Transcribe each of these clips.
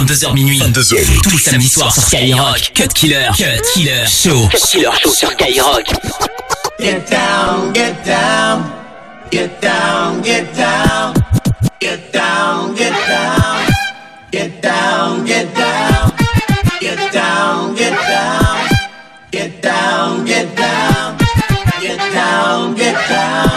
22h minuit. 22h. Tous les samedis soirs sur Skyrock. Cut Killer. Cut Killer Show. Cut Killer Show sur Skyrock. Get down, get down. Get down, get down. Get down, get down. Get down, get down. Get down, get down. Get down, get down. Get down, get down.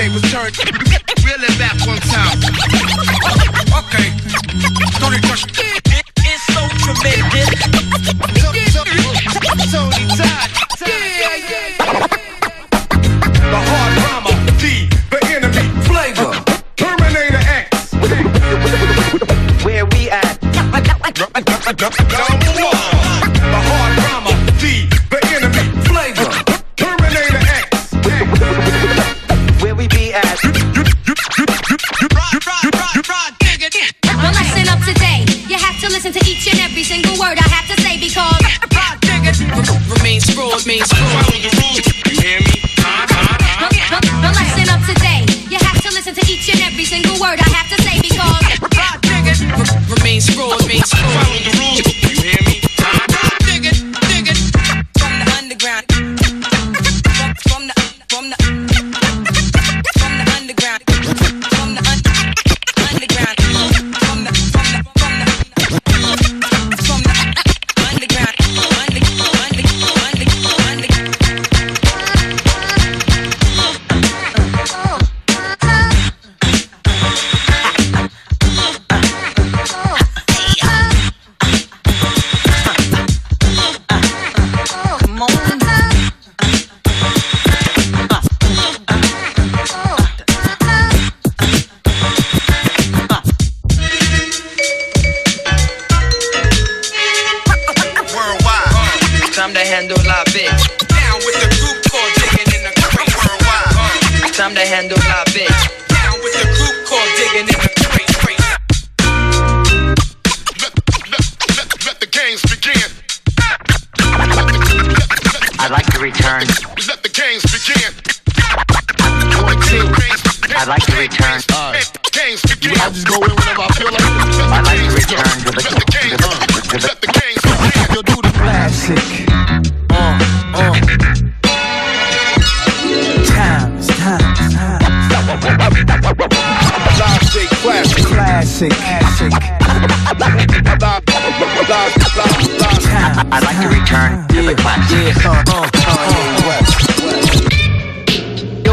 The tables turned, reel it back one time. Okay, Tony Touch. It's so tremendous. Tony Touch. The hard drama, D, the enemy, flavor, Terminator X. Where we at?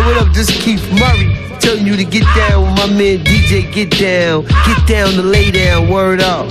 What up? This Keith Murray. Telling you to get down with my man DJ Get Down. Get down to lay down, word up.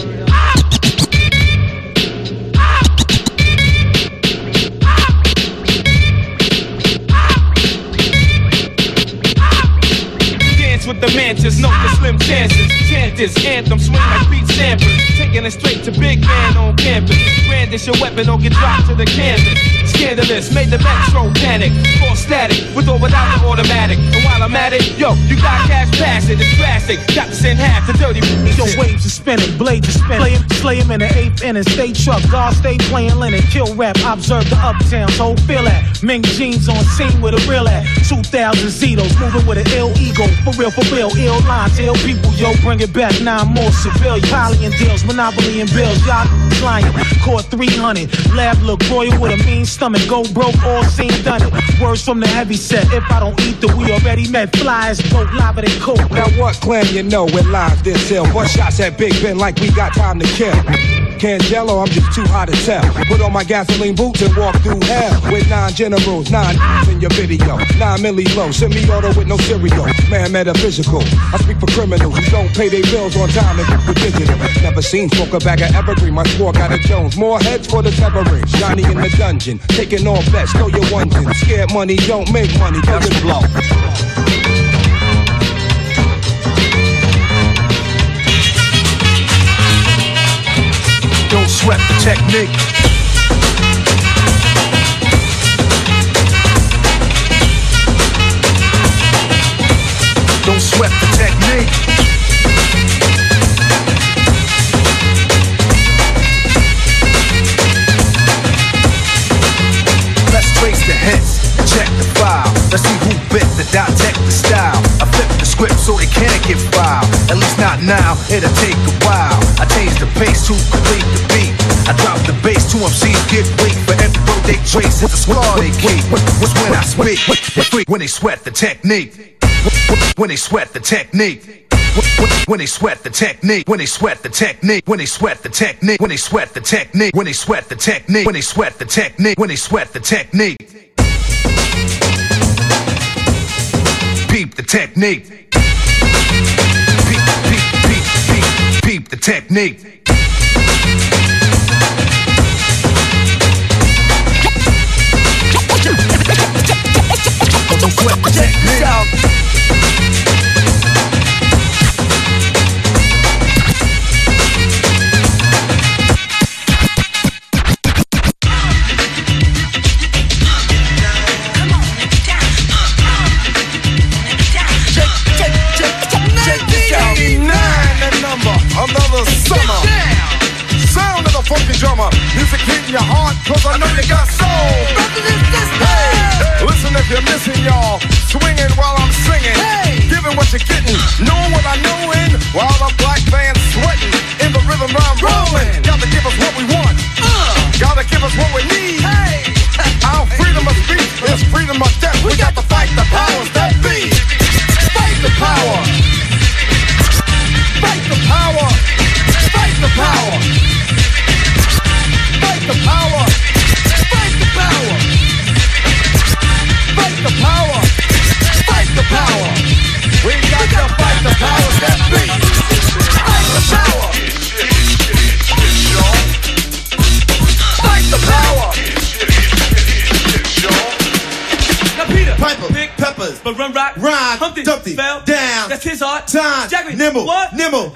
Dance with the mantis, note the slim chances. Chant this anthem, swing like beat samplers. Taking it straight to big man on campus. Brandish your weapon or get dropped to the canvas. Scandalous, made the metro panic. Full static, with or without the automatic. And while I'm at it, yo, you got cash pass it, it's drastic. Got to send half to dirty. Yo, waves are spinning, blades are spinning. Play him, slay him in the eighth inning. Stay truck, guard stay playing linen. Kill rap, observe the uptown, so feel that. Ming jeans on scene with a real at. 2000 Zetos, moving with an ill ego. For real, for real, ill lines, ill people, yo, bring it back. Nine more civilian. Poly and deals, monopoly and bills. Y'all flying, caught 300. Lab look royal with a mean stomach. Go broke, all seen done it. Words from the heavy set. If I don't eat the we already met. Flies, dope, lava than coke. Now what clan you know with live this hill? What shots at Big Ben like we got time to kill? Canjello, I'm just too hot to tell. Put on my gasoline boots and walk through hell with nine generals, nine in your video, nine milli low, semi-auto with no cereal. Man, metaphysical. I speak for criminals who don't pay their bills on time and with digital. Never seen smoke a bag of evergreen. My squad got a Jones. More heads for the terrorists. Johnny in the dungeon, taking all bets. Know you're wondering. Scared money don't make money. Does it blow? sweat the technique. Don't sweat the technique. Let's trace the hits and check the file. Let's see who bit the dissect the style. I flip the script so it can't get filed. At least not now, it'll take a while. I change the pace to complete the beat. I drop the bass to MCs get weak for every road they trace. It's a squad they keep. What's when I speak? When they sweat the technique. When they sweat the technique. When they sweat the technique, when they sweat the technique, when they sweat the technique, when they sweat the technique, when they sweat the technique, when they sweat the technique, when they sweat the technique. Peep the technique. Peep, the technique. Don't sweat the technique. Another summer. Sound of the funky drummer. Music hitting your heart, cause I know you got soul. Hey, listen if you're missing, y'all. Swinging while I'm singing. Giving what you're getting. Knowing what I know in. While the black band's sweating. In the rhythm I'm rolling. Gotta give us what we want. Gotta give us what we need. Nimble, what? nimble,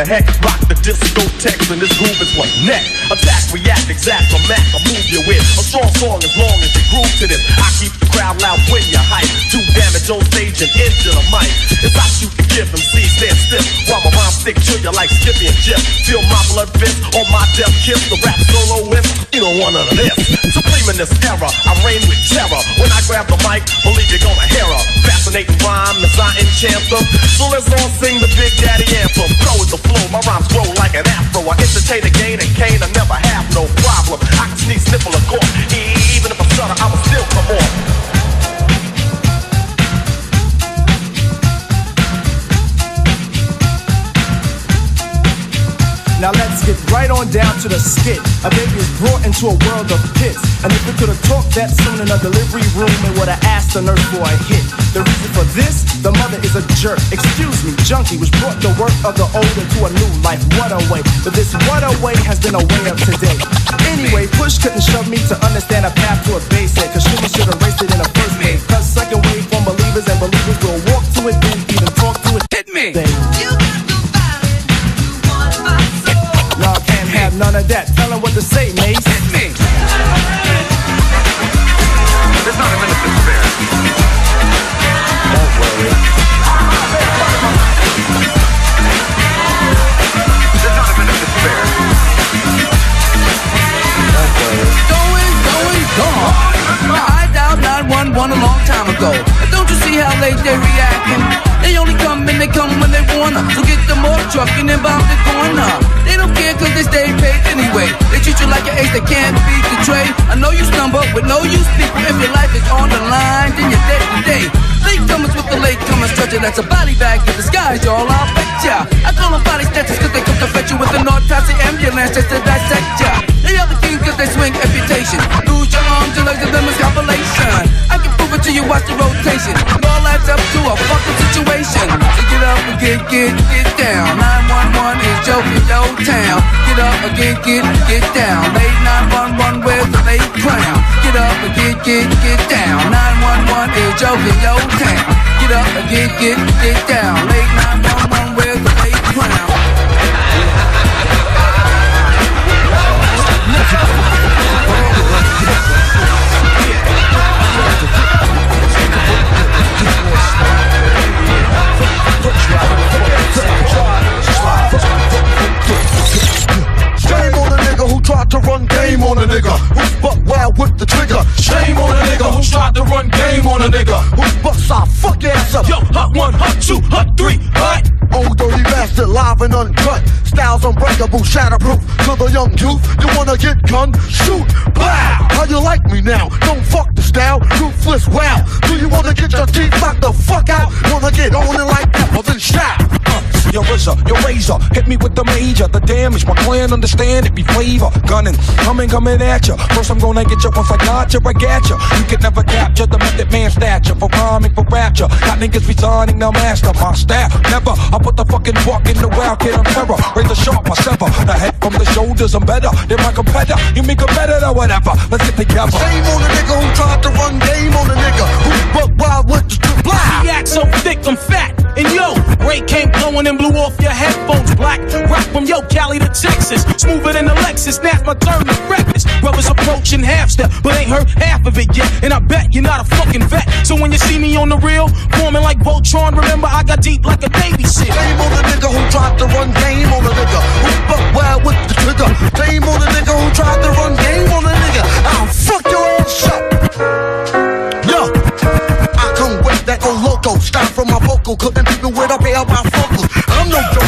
the heck? Rock the discotheques, and this groove is what's next. Attack, react, exact, or mac, or move you with. A strong song as long as you groove to this. I keep the crowd loud when you hype. Do damage on stage and into the mic. If I shoot the give them see, stand stiff. While my rhyme stick to you like Skippy and Jif. Feel my blood fist on my death kiss. The rap solo soloist, you don't want none of this. Supreme in this era, I reign with terror. When I grab the mic, believe you're gonna hear her. Fascinating rhyme as I enchant them. So let's all sing the Big Daddy anthem. Go with the flow, my rhymes grow like an afro. I entertain again and Kane, I never have no problem. I can sneeze, sniffle, or cough. Even if I stutter, I will still come on. Now let's get right on down to the skit. A baby is brought into a world of pits. And if we could have talked that soon in a delivery room, it would have asked the nurse for a hit. The reason for this, the mother is a jerk. Excuse me, junkie, which brought the work of the old into a new life. What a way. But this what a way has been a way of today. Anyway, push couldn't shove me to understand a path to a basic. Cause humans should town. Get up and get, get, down. Late 911 with the late crown. Get up and get, get, down. 911 is joking yo town. Get up get, get, get down. Late 911 game on a nigga who's buck wild with the trigger. Shame on a nigga who tried to run game on a nigga who's bucks our fuck ass up. Yo, hot one, hot two, hot three, hot. Dirty bastard, live and uncut. Styles unbreakable, shatterproof. To the young youth, you wanna get gun? Shoot, blow. How you like me now? Don't fuck the style, ruthless wow. Do you wanna get your teeth knocked the fuck out? Wanna get on it like that? Well then shout. Uh, your razor, your razor, hit me with the major. The damage, my clan understand it be flavor. Gunning, coming, coming at ya. First I'm gonna get ya once I got ya, I got ya. You can never rapture. Got niggas resigning, now master my staff. Never, I put the fucking walk in the wild kid on terror. Razor sharp, I sever. The head from the shoulders, I'm better than my competitor. You make a better or whatever. Let's get together. Shame on a nigga who tried to run game on a nigga who's buck wild with the blah. He act so and blew off your headphones black. Rock from yo, Cali to Texas. Smoother than the Lexus. Now's my turn to reckless. Brothers approaching half step, but ain't heard half of it yet. And I bet you're not a fucking vet. So when you see me on the real, forming like Voltron, remember I got deep like a Navy SEAL. Shame on a nigga who tried to run game on a nigga who's buck wild with the trigger. Shame on a nigga who tried to run game on a nigga. I'll fuck your ass up. Yo, I come with that old loco style from my vocal, cutting people with a pair of my focus. I'm no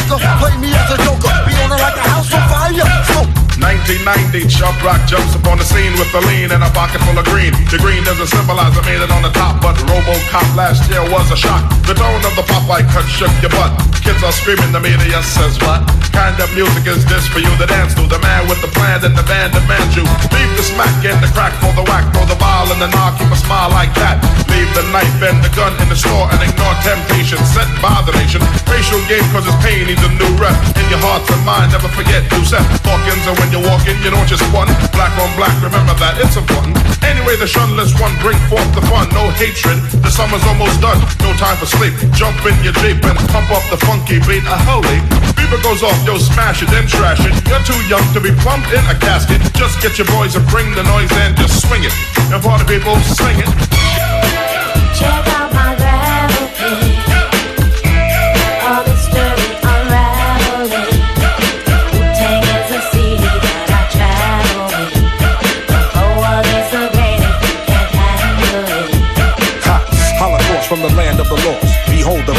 1990, Chubb Rock jumps upon the scene with a lean and a pocket full of green. The green doesn't symbolize I made it on the top, but Robocop last year was a shock. The tone of the Popeye cut shook your butt. Kids are screaming, the media says what? Kind of music is this for you to dance to? The man with the plan and the band demands you. Leave the smack and the crack for the whack, for the ball and the knock, keep a smile like that. Leave the knife and the gun in the store and ignore temptation set by the nation. Racial game cause it's pain needs a new rep. In your hearts and mind, never forget Yusef Hawkins and when you walk in, you don't just one. Black on black, remember that it's important. Anyway, the shunless one bring forth the fun. No hatred, the summer's almost done. No time for sleep. Jump in your Jeep and pump up the funky beat. A holy beaver goes off, yo, smash it, then trash it. You're too young to be plumped in a casket. Just get your boys and bring the noise and just swing it. And party people, sing it.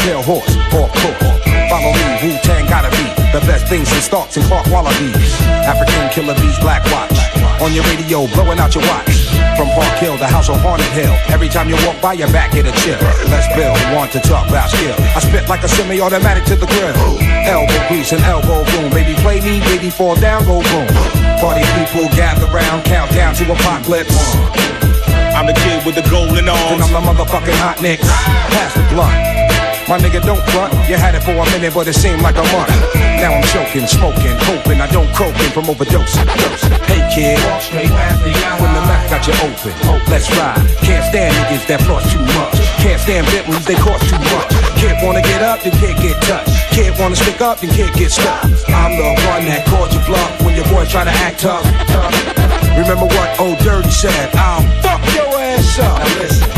The pale horse. Follow me, Wu Tang gotta be the best things in starts and Clark Wallabees. African killer bees, black watch. On your radio, blowing out your watch. From Park Hill to House on Haunted Hill. Every time you walk by, your back hit a chill. Let's build, want to talk about skill. I spit like a semi-automatic to the grill. Elbow grease and elbow boom. Baby, play me, baby, fall down, go boom. Party people gather round, count down to apocalypse. I'm the kid with the golden arms. And I'm the motherfucking hot nicks. Pass the blunt. My nigga, don't front. You had it for a minute, but it seemed like a month. Now I'm choking, smoking, hoping I don't croaking from overdosing. Hey kid, when the mouth got you open, let's ride. Can't stand niggas that floss too much. Can't stand Bentleys, they cost too much. Kid wanna get up, then can't get touched. Kid wanna stick up, then can't get stuck. I'm the one that called you bluff when your boy try to act tough. Remember what old Dirty said? I'll fuck your ass up. Now listen,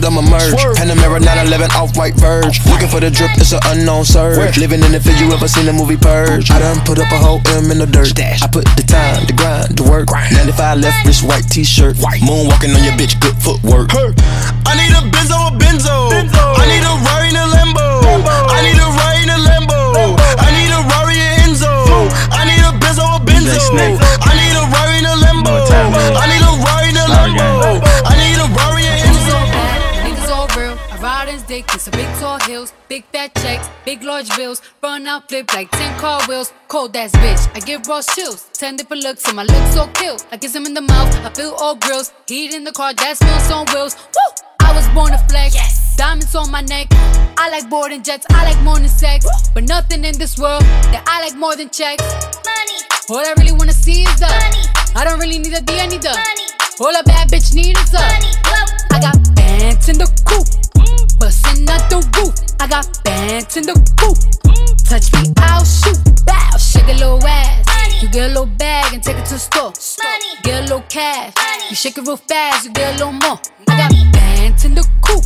lane. Fuck it, I'ma merge. Panamera 911 off white verge. Looking for the drip, it's an unknown surge. Living in the field, you ever seen the movie Purge? I done put up a whole M in the dirt. I put the time, the grind, the work. 95 left wrist, white t-shirt. Moonwalking on your bitch, good footwork. I need a Benzo, a Benzo. I need a Rari and a Lambo. I need a Rari and a Lambo. I need a Rari and Enzo. I need a Benzo, a Benzo. I need big fat checks, big large bills. Run out, flip like 10 car wheels. Cold ass bitch, I give raw chills. 10 different looks, and my looks so kill. I kiss him in the mouth, I feel all grills. Heat in the car, that smells on wheels. Woo! I was born to flex. Diamonds on my neck. I like boarding jets, I like more than sex. But nothing in this world that I like more than checks. Money. All I really wanna see is the money. I don't really need a D, I need the money. All a bad bitch need is the money. I got bands in the coop, bustin' out the roof. I got bands in the coop. Touch me, I'll shoot. Bow, shake a little ass. You get a little bag and take it to the store. Get a little cash. You shake it real fast, you get a little more. I got bands in the coop,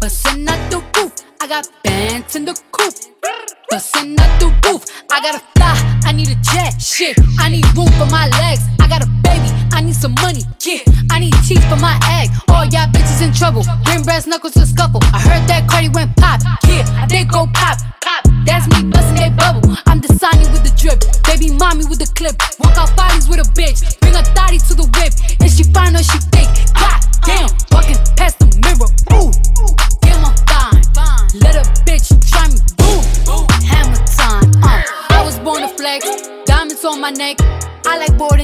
bustin' out the roof. I got bands in the coop, bustin' out the roof. I gotta fly, I need a jet. Shit, I need room for my legs. I got a baby, I need some money. Yeah, I need teeth for my egg. All y'all bitches in trouble. Bring brass knuckles to scuffle. I heard that Cardi went pop. Yeah, did go pop. Pop. That's me busting that bubble. I'm Sonny with the drip. Baby mommy with the clip. Walk out bodies with a bitch.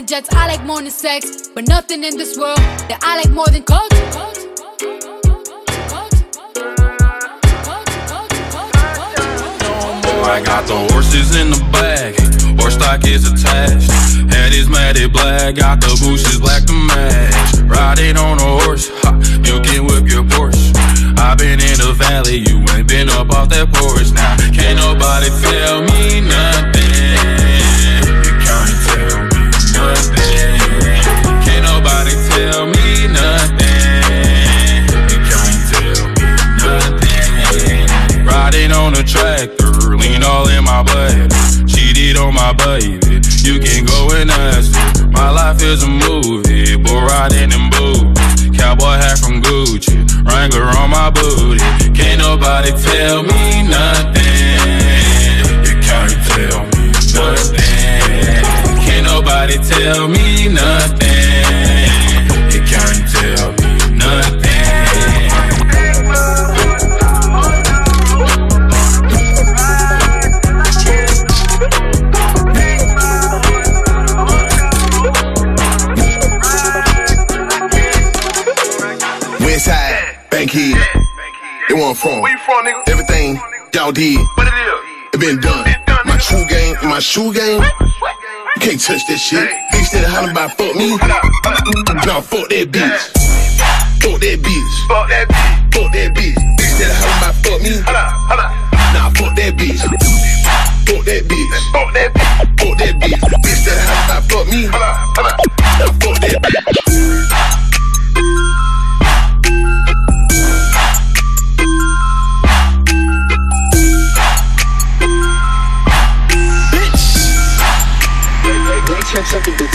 Jets. I like more than sex. But nothing in this world that I like more than culture. I got the horses in the bag, horse stock is attached. Head is matted black, got the bushes black to match. Riding on a horse, ha, you can whip your Porsche. i been in the valley, you ain't been up off that porch. Now, can't nobody tell me nothing. On a tractor, lean all in my blood. Cheated on my baby, you can go and ask her. My life is a movie, bull riding in boots. Cowboy hat from Gucci, Wrangler on my booty. Can't nobody tell me nothing. You can't tell me nothing. Can't nobody tell me nothing. Everything y'all. What it is? It been done. My true game, my shoe game. You can't touch that shit. Bitch that hollering about fuck me. Nah, fuck that bitch. Fuck that bitch. Fuck that bitch. Fuck that bitch. Bitch that hollering about fuck me.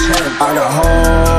I got hoes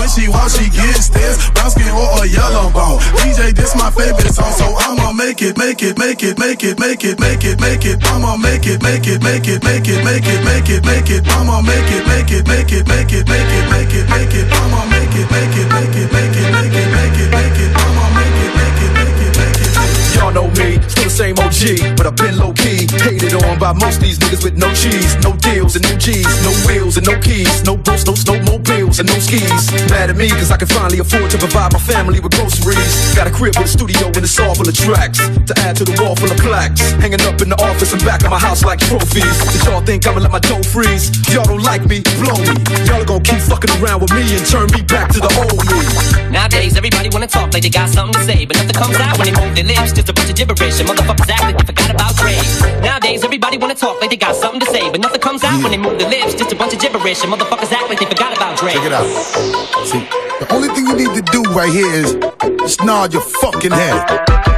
When she walks, she gets this brown skin or a yellow bone. DJ, this my favorite song, so I'ma make it, make it, make it, make it, make it, make it, make it. I'ma make it, make it, make it, make it, make it, make it, make it. I'ma make it, make it, make it, make it, make it, make it, make it. I'ma make it, make it, make it, make it. Y'all know me, still the same OG, but I've been low key. Hated on by most these niggas with no cheese, no deals and no G's, no wheels and no keys, no boats, no snowmobiles and no skis. Mad at me cause I can finally afford to provide my family with groceries. Got a crib with a studio and it's all full of tracks. To add to the wall full of plaques. Hanging up in the office and back of my house like trophies. Did y'all think I'ma let my dough freeze? Y'all don't like me, blow me. Y'all are gonna keep fucking around with me and turn me back to the old me. Nowadays, everybody wanna talk like they got something to say, but nothing comes out when they move their lips. Just a bunch of gibberish, and motherfuckers act like they forgot about Dre. Nowadays, everybody wanna talk like they got something to say, but nothing comes out when they move their lips. Just a bunch of gibberish, and motherfuckers act like they forgot about Dre. Check it out. See, the only thing you need to do right here is just nod your fucking head.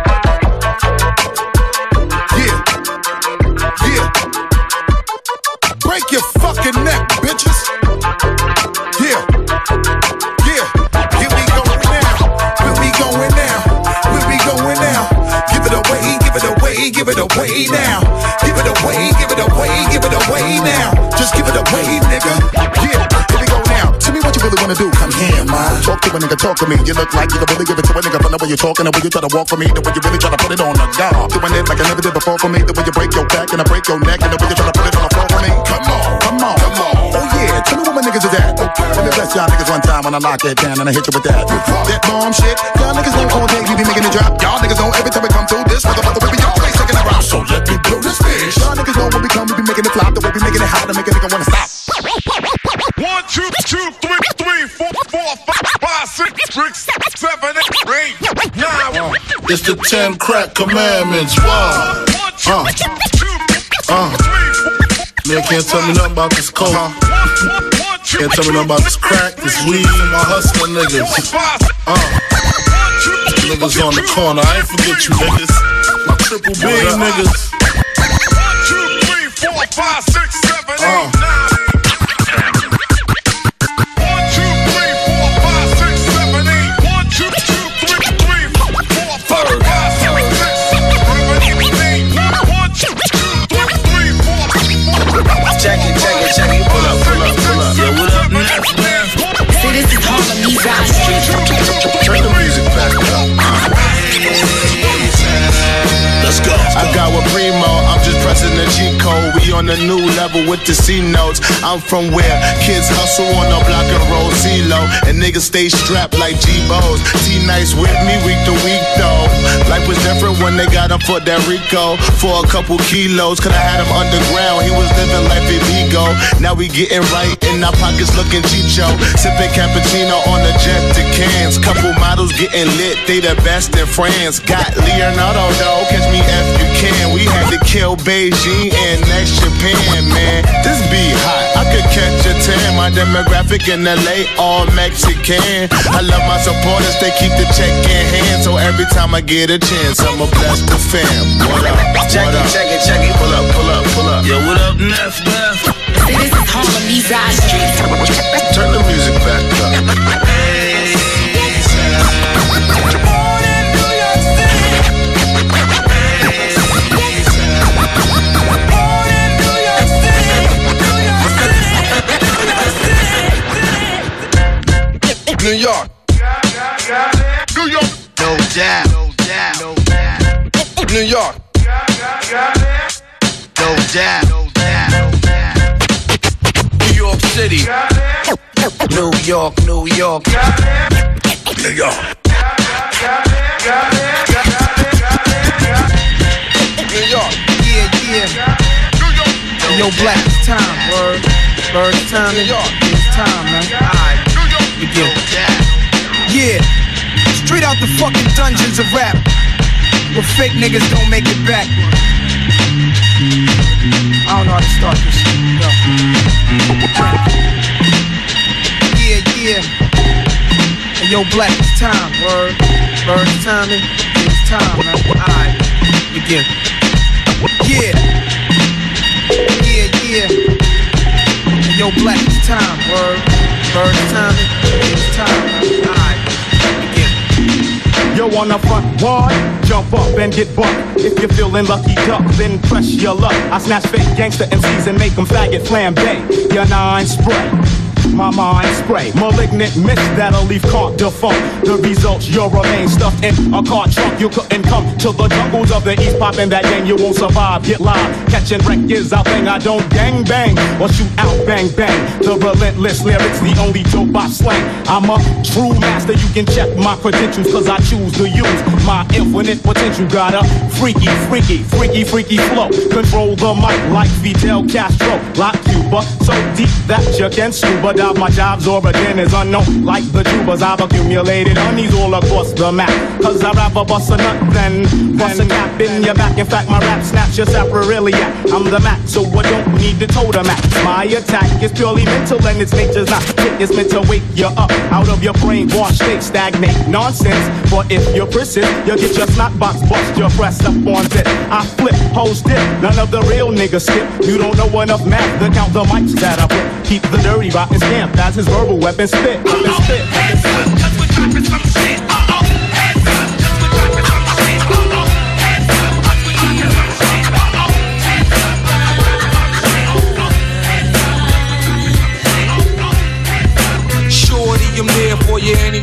Man. Talk to a nigga, talk to me. You look like you can really give it to a nigga from the way you're talking, the way you try to walk for me, the way you really try to put it on the guard. Doing it like I never did before for me, the way you break your back and I break your neck, and the way you try to put it on the floor for me. Come on, come on, come on. Oh yeah, tell me where my niggas is at. Let me bless y'all niggas one time when I lock it down and I hit you with that. That bomb shit. Y'all niggas know all day we be making it drop. Y'all niggas know every time we come through this motherfucker we be always taking it round. So let me blow this bitch. Y'all niggas know when we come we be making it flop. The way we making it hot to make a nigga wanna stop. One, two, two, three, four, four, five, five, six, six, seven, eight, nine. It's the ten crack commandments. One, Uh. Uh. Man can't tell me nothing about this coke. Can't tell me nothing about this crack, this weed, and my hustling niggas. Uh. Niggas on the corner, I ain't forget you niggas. My triple B niggas. Four, five, six, seven, eight, Uh. nine. Pressing the G code. On a new level with the C notes. I'm from where kids hustle on the block and roll low, And niggas stay strapped like G-Bows. T nice with me week to week though. Life was different when they got him for that Rico. For a couple kilos, cause I had him underground. He was living life illegal. Now we getting right in our pockets looking chicho. Sipping cappuccino on the jet to Cannes. Couple models getting lit, they the best in France. Got Leonardo though, catch me if you can. We had to kill Beijing and next Japan, man. This be hot, I could catch a tan. My demographic in LA, all Mexican. I love my supporters, they keep the check in hand. So every time I get a chance, I'ma bless the fam. What up? Check what it, up? check it, check it. Pull up, pull up, pull up. Yeah, what up, Neff, Neff? See, this is Harlem, these guys street. Turn the music back up. New York. New York. No doubt. No doubt. No doubt. New York. No doubt. No doubt. New York City. New York, New York. New York. New York. Yeah, yeah. Hey, yo, black, it's time, word. Word, it's time. New York. It's time, man. Alright, begin. Yeah. Straight out the fucking dungeons of rap. Where fake niggas don't make it back. I don't know how to start this. Yo. Yeah, yeah. Hey, yo, black, it's time, word. Word, it's man. It's time, man. Alright, begin. Yeah. Yeah, yeah. Hey, yo, black, it's time, word. It's time. It's time. Alright. Yo, on the front wall, jump up and get bucked. If you're feeling lucky duck, then press your luck. I snatch fake gangster MCs and make them faggot flambe. Your nine spray. My mind spray, malignant mist that'll leave caught defunct. The results, you'll remain stuffed in a car trunk. You couldn't come to the jungles of the east, popping that gang. You won't survive. Get live, catching wreck is our thing. I don't gang bang or shoot out bang bang. The relentless lyrics, the only dope I slang. I'm a true master. You can check my credentials, cause I choose to use my infinite potential. Got a freaky, freaky, freaky, freaky flow. Control the mic like Fidel Castro, like Cuba. So deep that you can scuba dive. My job's origin is unknown, like the tubers I've accumulated honeys all across the map. Cause I rap a bust a nut, then bust a cap in your back. In fact, my rap snaps your sacroiliac. I'm the Mac, so I don't need the totem max. My attack is purely mental and its nature's not hit. It's meant to wake you up out of your brainwashed state, stagnate nonsense. For if you're persist, you'll get your snot box bust, your press up on it. I flip, host dip, none of the real niggas skip. You don't know enough math to count the mics that I put. Keep the dirty rotten stamp, that's his verbal weapon. Spit, weapon, spit, weapon, spit. Shorty,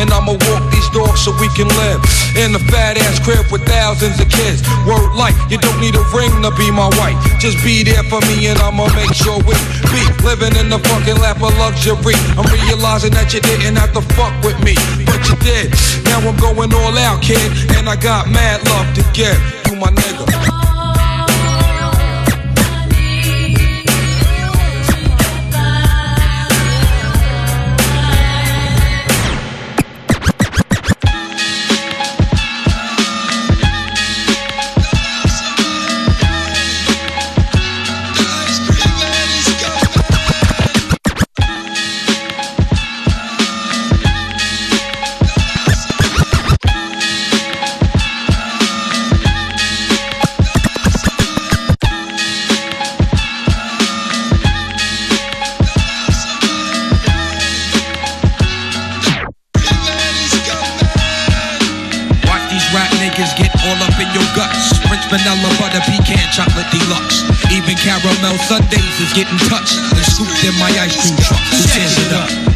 And I'ma walk these dogs so we can live in a fat ass crib with thousands of kids. Word life, you don't need a ring to be my wife. Just be there for me and I'ma make sure we be living in the fucking lap of luxury. I'm realizing that you didn't have to fuck with me, but you did. Now I'm going all out, kid, and I got mad love to give. You my nigga. Vanilla butter pecan chocolate deluxe. Even caramel sundaes is getting touched and scooped in my ice cream truck. Who it up?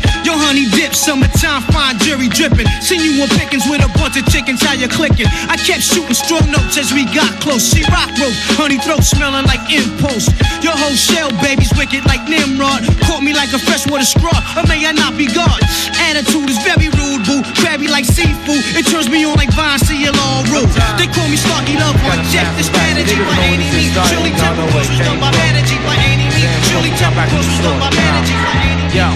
Yo, honey dip, summertime, fine jury dripping. Seen you on pickings with a bunch of chickens, how you clicking? I kept shooting strong notes as we got close. She rock rope, honey throat smelling like impulse. Your whole shell, baby's wicked like Nimrod. Caught me like a freshwater straw, or may I not be God? Attitude is very rude, boo. Crabby like seafood. It turns me on like Vine, see your long road. They call me Starky Love or Jeff, the strategy by any means. Surely temper was done by energy by any means. Surely temper was done by energy by any means. Yo,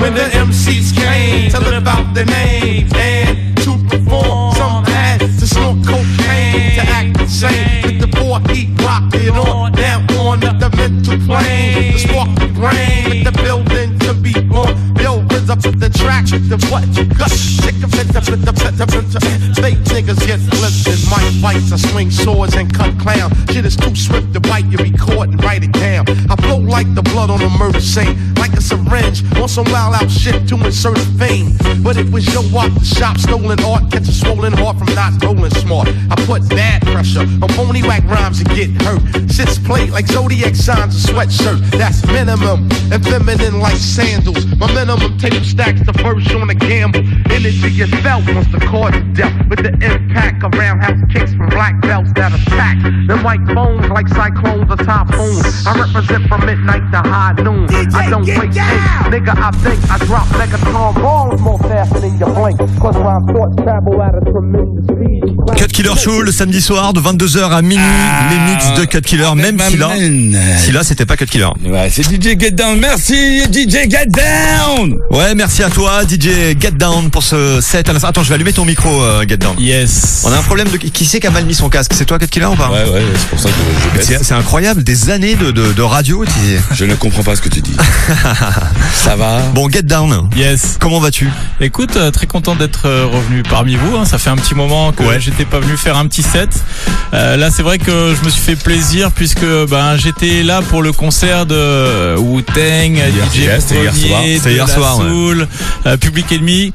when the MCs came to live out their name and to perform, some had to snort cocaine to act insane. With the poor heat rock it on, now on the mental plane. The spark the brain, with the building to be born. Build up to the track, the what you got. The fit, the fit, the fit, the fit. Fake niggas get flipped and mic bites. I swing swords and cut clown. Shit is too swift to bite, you record and write it down. I flow like the blood on a murder scene, like a syringe on some wild out shit to insert a vein. But it was your art, the shop stolen art, catch a swollen heart from not rolling smart. I put bad pressure on pony whack rhymes and get hurt. Shit's played like zodiac signs, a sweatshirt. That's minimum and feminine like sandals. My minimum tape stacks the first on a gamble. Energy is felt once the chord is dealt with the impact of roundhouse kicks from black belts that attack. Them white bones like cyclones or typhoons. I represent from midnight to high noon. I don't break. Hey, nigga, I think I drop bombs more faster than your blink. Cause my thoughts travel at a tremendous speed. Cut Killer Show le samedi soir de 22h à minuit, les mix de Cut Killer, même si là, si là c'était pas Cut Killer. Ouais, c'est DJ Get Down. Merci DJ Get Down. Ouais, merci à toi DJ Get Down pour ce set. Attends, je vais allumer ton micro euh, Get Down. Yes. On a un problème de qui c'est qui a mal mis son casque? C'est toi Cut Killer ou pas? Ouais, ouais, c'est pour ça que je c'est incroyable, des années de, de, de radio. tu- Je ne comprends pas ce que tu dis. Ça va Bon, Get Down. Yes. Comment vas-tu Écoute, euh, très content d'être euh, revenu parmi vous. hein. Ça fait un petit moment que Ouais. j'étais pas venu faire un petit set. Euh, là, c'est vrai que je me suis fait plaisir puisque ben j'étais là pour le concert de Wu Tang, DJ hier, c'était hier Premier, soir. de hier La soir, ouais. Euh, Public Enemy.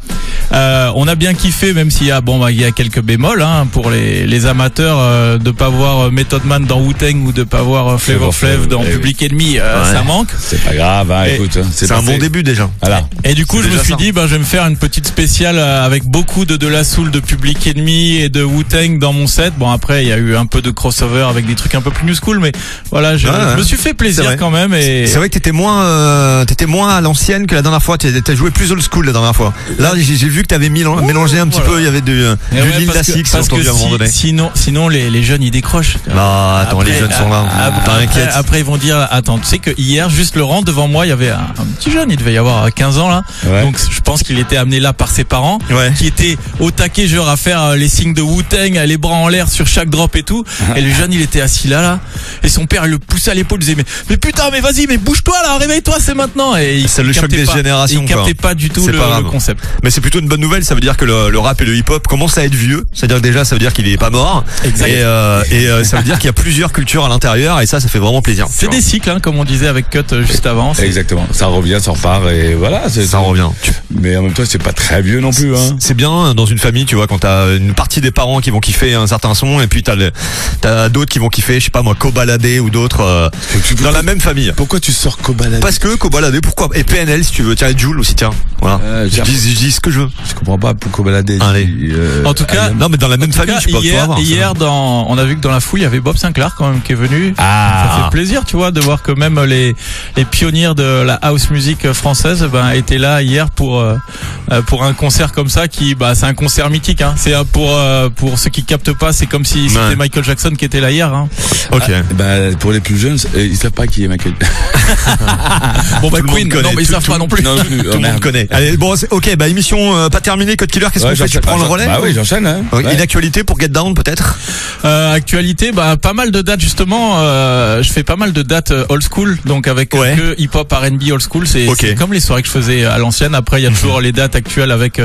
Euh, on a bien kiffé, même s'il y a bon, bah, il y a quelques bémols hein, pour les, les amateurs euh, de pas voir Method Man dans Wu Tang ou de pas voir Flavor Flav dans eh. Public Enemy. euh, Ouais. Ça manque. C'est pas grave, hein, Et- écoute. hein, C'est un bon début déjà. Voilà. Et du coup, je me suis ça. dit, ben, je vais me faire une petite spéciale euh, avec beaucoup de De La Soul, de Public Enemy et de Wu-Tang dans mon set. Bon, après, il y a eu un peu de crossover avec des trucs un peu plus new school, mais voilà, je, me suis fait plaisir quand même. Et C'est vrai que t'étais moins, euh, t'étais moins à l'ancienne que la dernière fois. T'as joué plus old school la dernière fois. Là, j'ai vu que t'avais mélan- mélangé un petit voilà. peu. Il y avait du, euh, du ouais, Lil Nas X, entendu à un moment donné. Sinon, sinon les, les jeunes ils décrochent. Non, attends, les jeunes sont là. Après, T'inquiète. après, après, ils vont dire, attends, tu sais que hier, juste le rang devant moi, il y avait un, un petit jeune, il devait y avoir 15 ans là. Ouais. Donc je pense qu'il était amené là par ses parents, Ouais. qui étaient au taquet genre à faire euh, les signes de Wu-Tang, les bras en l'air sur chaque drop et tout. et le jeune, il était assis là, là. Et son père, il le poussait à l'épaule, il disait, mais, mais putain, mais vas-y, mais bouge-toi là, réveille-toi, c'est maintenant. Et il- C'est le choc des pas- générations, Il captait pas du tout le, pas grave. le concept. Mais c'est plutôt une bonne nouvelle, ça veut dire que le, le rap et le hip-hop commencent à être vieux. C'est-à-dire que déjà, ça veut dire qu'il est pas mort. Exact. Et, euh, et euh, ça veut dire qu'il y a plusieurs cultures à l'intérieur et ça, ça fait vraiment plaisir. C'est des cycles, hein, comme on disait avec Cut euh, juste avant. C'est- Exactement. Ça revient, ça repart et voilà. c'est- Ça revient. Mais en même temps, c'est pas très vieux non plus. Hein. C'est bien dans une famille, tu vois, quand t'as une partie des parents qui vont kiffer un certain son et puis t'as d'autres qui vont kiffer, je sais pas moi, Cobaladé ou d'autres euh, dans la même famille. Pourquoi tu sors Cobaladé Parce que Cobaladé, pourquoi? Et PNL si tu veux, tiens, et Joule aussi, tiens. Voilà. Euh, je, dis, je dis ce que je veux. Je comprends pas pourquoi Cobaladé. Allez. euh, En tout cas, Non, mais dans la même famille, cas, tu peux pas hier, avoir. hier dans, on a vu que dans la foule, il y avait Bob Sinclair quand même qui est venu. Ah. Ça fait plaisir, tu vois, de voir que même les, les pionniers de la house music française, ben, étaient là hier pour, euh, euh, pour un concert comme ça qui, bah, c'est un concert mythique, hein. C'est euh, pour, euh, pour ceux qui captent pas, c'est comme si c'était Ouais. Michael Jackson qui était là hier, hein. Ok. Ah, bah, pour les plus jeunes, euh, ils savent pas qui est Michael. Bon, bah, Queen, connaît, non, mais ils savent pas non plus. Non, plus. Tout le monde connaît. Allez, bon, ok, bah émission euh, pas terminée, Code Killer, qu'est-ce Ouais, qu'on fait Tu prends le relais Bah oui, j'enchaîne. Hein. Une actualité pour Get Down peut-être Euh, actualité, bah pas mal de dates justement. Euh, je fais pas mal de dates old school, donc avec Ouais. que hip hop, R&B old school. C'est comme les soirées que je faisais à l'ancienne. Après, il y a toujours les dates actuelles avec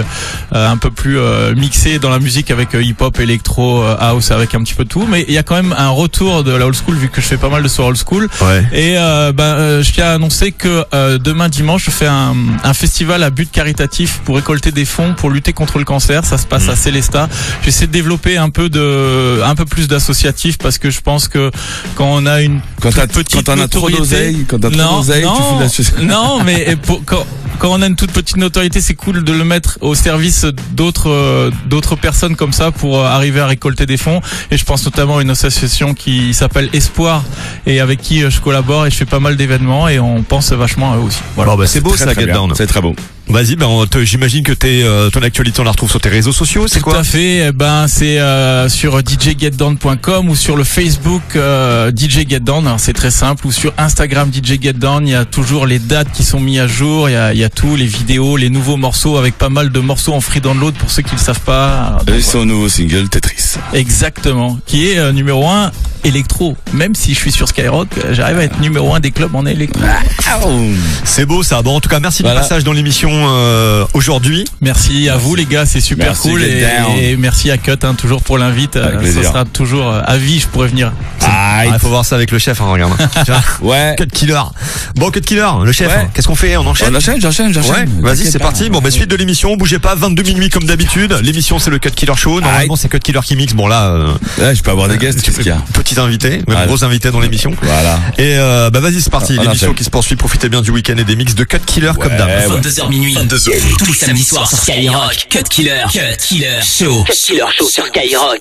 un peu plus euh, mixé dans la musique avec hip hop, électro, euh, house, avec un petit peu de tout. Mais il y a quand même un retour de la old school vu que je fais pas mal de soirées old school. Ouais. Et euh, ben, euh, je tiens à annoncer que euh, demain dimanche, je fais un, un festival à but caritatif pour récolter des fonds pour lutter contre le cancer. Ça se passe à Célesta. J'essaie de développer un peu de, un peu plus d'associatif parce que je pense que quand on a une Quand toute petite quand t'en as trop notoriété- d'oseille, quand t'as trop d'oseille, tu fais la. Non, mais pour- quand, quand on a une toute petite notoriété, c'est cool de le mettre au service d'autres euh, d'autres personnes comme ça pour euh, arriver à récolter des fonds. Et je pense notamment à une association qui s'appelle Espoir et avec qui euh, je collabore et je fais pas mal d'événements et on pense vachement à eux aussi. Voilà. Bon, bah, c'est beau Très, ça, très Get bien. Down. C'est très beau. Vas-y, ben, on te- j'imagine que t'es, euh, ton actualité, on la retrouve sur tes réseaux sociaux, c'est Tout quoi à fait. Eh ben, c'est euh, sur djgetdown.com ou sur le Facebook euh, DJ Get Down. Alors, C'est très simple. Ou sur Instagram DJ Get Down. Il y a toujours les dates qui sont mises à jour. Il y a, il y a tout, les vidéos, les nouveaux morceaux avec pas mal de morceaux en free download pour ceux qui ne le savent pas. Donc, Et son nouveau single, Tetris. Exactement. Qui est euh, numéro 1 électro. Même si je suis sur Skyrock, euh, j'arrive à être numéro 1 des clubs en électro. C'est beau ça. Bon, en tout cas, merci Voilà. du passage dans l'émission euh, aujourd'hui. Merci à vous les gars, c'est super Merci, cool et, merci à Cut hein, toujours pour l'invite. Ça sera toujours euh, à vie, je pourrais venir. Ah, il faut voir ça avec le chef, hein, regarde. ouais. Cut Killer. Bon, Cut Killer, le chef, Ouais. qu'est-ce qu'on fait? On enchaîne? On enchaîne, j'enchaîne, j'enchaîne. Ouais, vas-y, c'est parti. Bon, bah, suite de l'émission, bougez pas, 22 minuit comme d'habitude. L'émission, c'est le Cut Killer Show. Normalement, c'est Cut Killer qui Bon, là, euh, Ouais, je peux avoir des guests, qu'est-ce qu'il y a petit invité, même Voilà. gros invité dans l'émission. Voilà. Et euh, bah vas-y, c'est parti. On L'émission qui se poursuit. Profitez bien du week-end et des mix de Cut Killer comme d'hab. ouais. 22h minuit, tous les samedis soirs sur Skyrock. Cut Killer, Cut Killer Show. Cut Killer Show sur Skyrock.